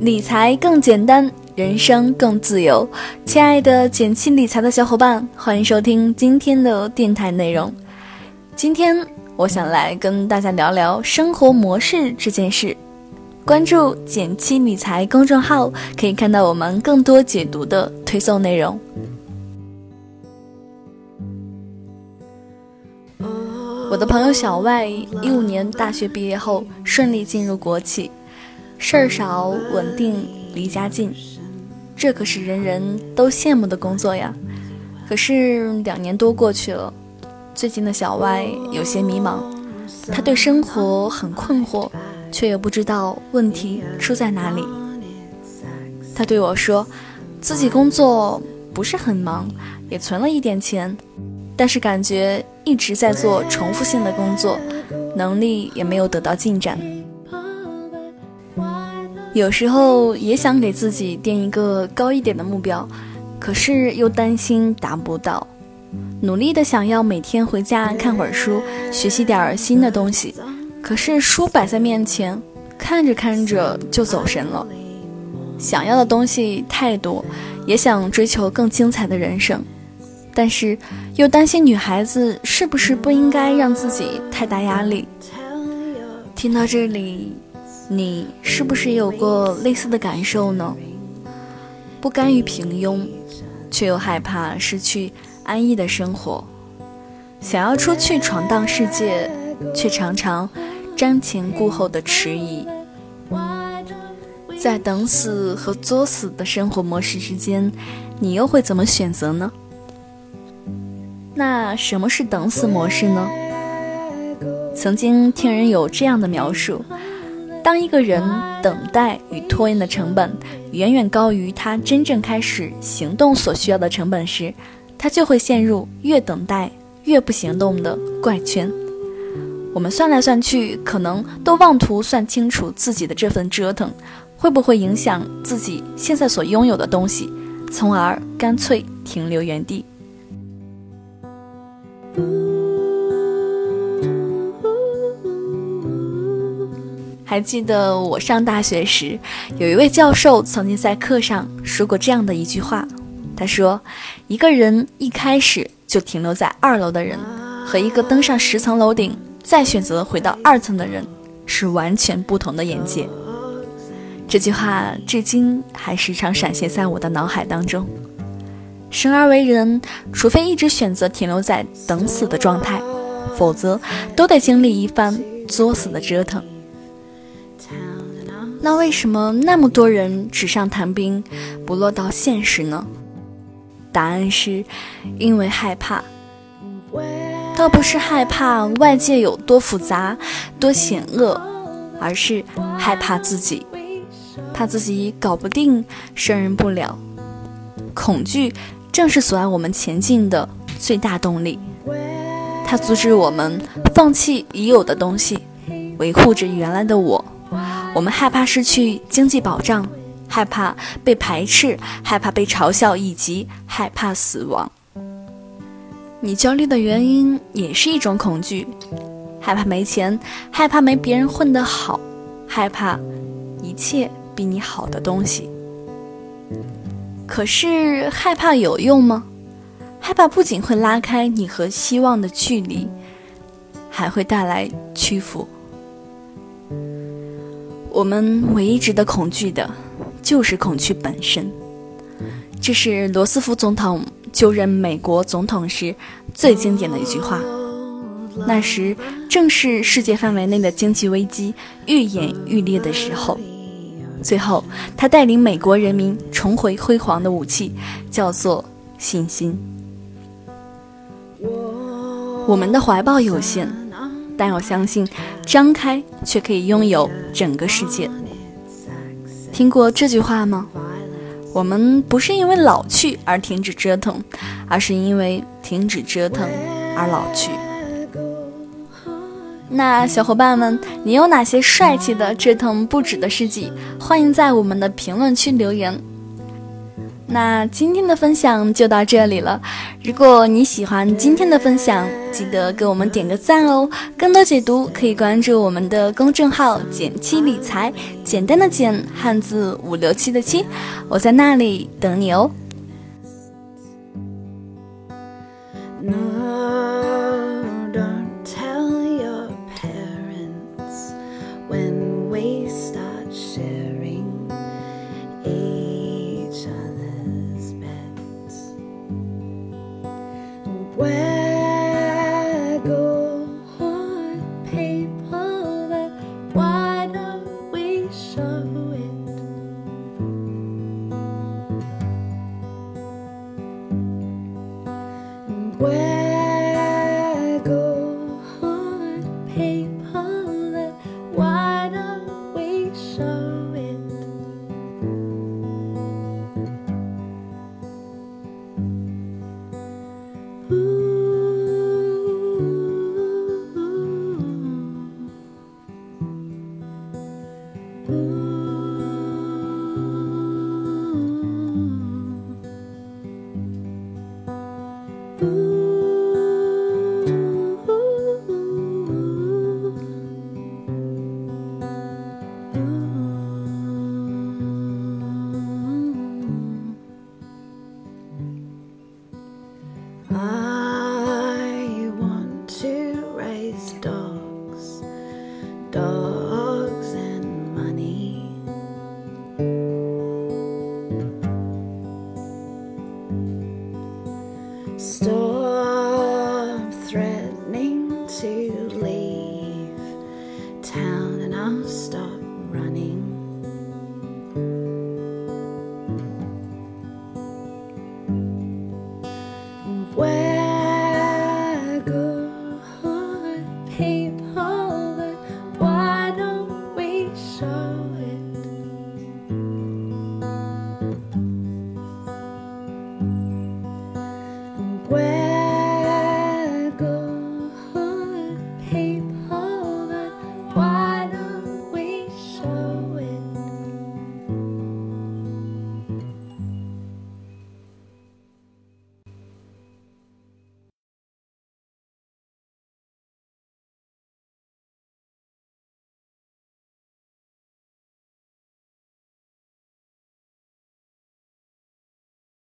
理财更简单，人生更自由。亲爱的减七理财的小伙伴，欢迎收听今天的电台内容。今天我想来跟大家聊聊生活模式这件事。关注“减七理财”公众号，可以看到我们更多解读的推送内容。我的朋友小外，一五年大学毕业后顺利进入国企，事儿少、稳定、离家近，这可是人人都羡慕的工作呀。可是两年多过去了，最近的小歪有些迷茫，他对生活很困惑，却又不知道问题出在哪里。他对我说，自己工作不是很忙，也存了一点钱。但是感觉一直在做重复性的工作，能力也没有得到进展。有时候也想给自己定一个高一点的目标，可是又担心达不到。努力的想要每天回家看会儿书，学习点儿新的东西，可是书摆在面前，看着看着就走神了。想要的东西太多，也想追求更精彩的人生。但是又担心女孩子是不是不应该让自己太大压力？听到这里，你是不是有过类似的感受呢？不甘于平庸，却又害怕失去安逸的生活，想要出去闯荡世界，却常常瞻前顾后的迟疑，在等死和作死的生活模式之间，你又会怎么选择呢？那什么是等死模式呢？曾经听人有这样的描述：当一个人等待与拖延的成本远远高于他真正开始行动所需要的成本时，他就会陷入越等待越不行动的怪圈。我们算来算去，可能都妄图算清楚自己的这份折腾会不会影响自己现在所拥有的东西，从而干脆停留原地。还记得我上大学时，有一位教授曾经在课上说过这样的一句话。他说：“一个人一开始就停留在二楼的人，和一个登上十层楼顶再选择回到二层的人，是完全不同的眼界。”这句话至今还时常闪现在我的脑海当中。生而为人，除非一直选择停留在等死的状态，否则都得经历一番作死的折腾。那为什么那么多人纸上谈兵，不落到现实呢？答案是，因为害怕。倒不是害怕外界有多复杂、多险恶，而是害怕自己，怕自己搞不定、胜任不了。恐惧正是阻碍我们前进的最大动力，它阻止我们放弃已有的东西，维护着原来的我。我们害怕失去经济保障，害怕被排斥，害怕被嘲笑，以及害怕死亡。你焦虑的原因也是一种恐惧，害怕没钱，害怕没别人混得好，害怕一切比你好的东西。可是害怕有用吗？害怕不仅会拉开你和希望的距离，还会带来屈服。我们唯一值得恐惧的，就是恐惧本身。这是罗斯福总统就任美国总统时最经典的一句话。那时正是世界范围内的经济危机愈演愈烈的时候。最后，他带领美国人民重回辉煌的武器，叫做信心。我们的怀抱有限。但我相信，张开却可以拥有整个世界。听过这句话吗？我们不是因为老去而停止折腾，而是因为停止折腾而老去。那小伙伴们，你有哪些帅气的折腾不止的事迹？欢迎在我们的评论区留言。那今天的分享就到这里了。如果你喜欢今天的分享，记得给我们点个赞哦。更多解读可以关注我们的公众号“简七理财”，简单的简，汉字五六七的七，我在那里等你哦。where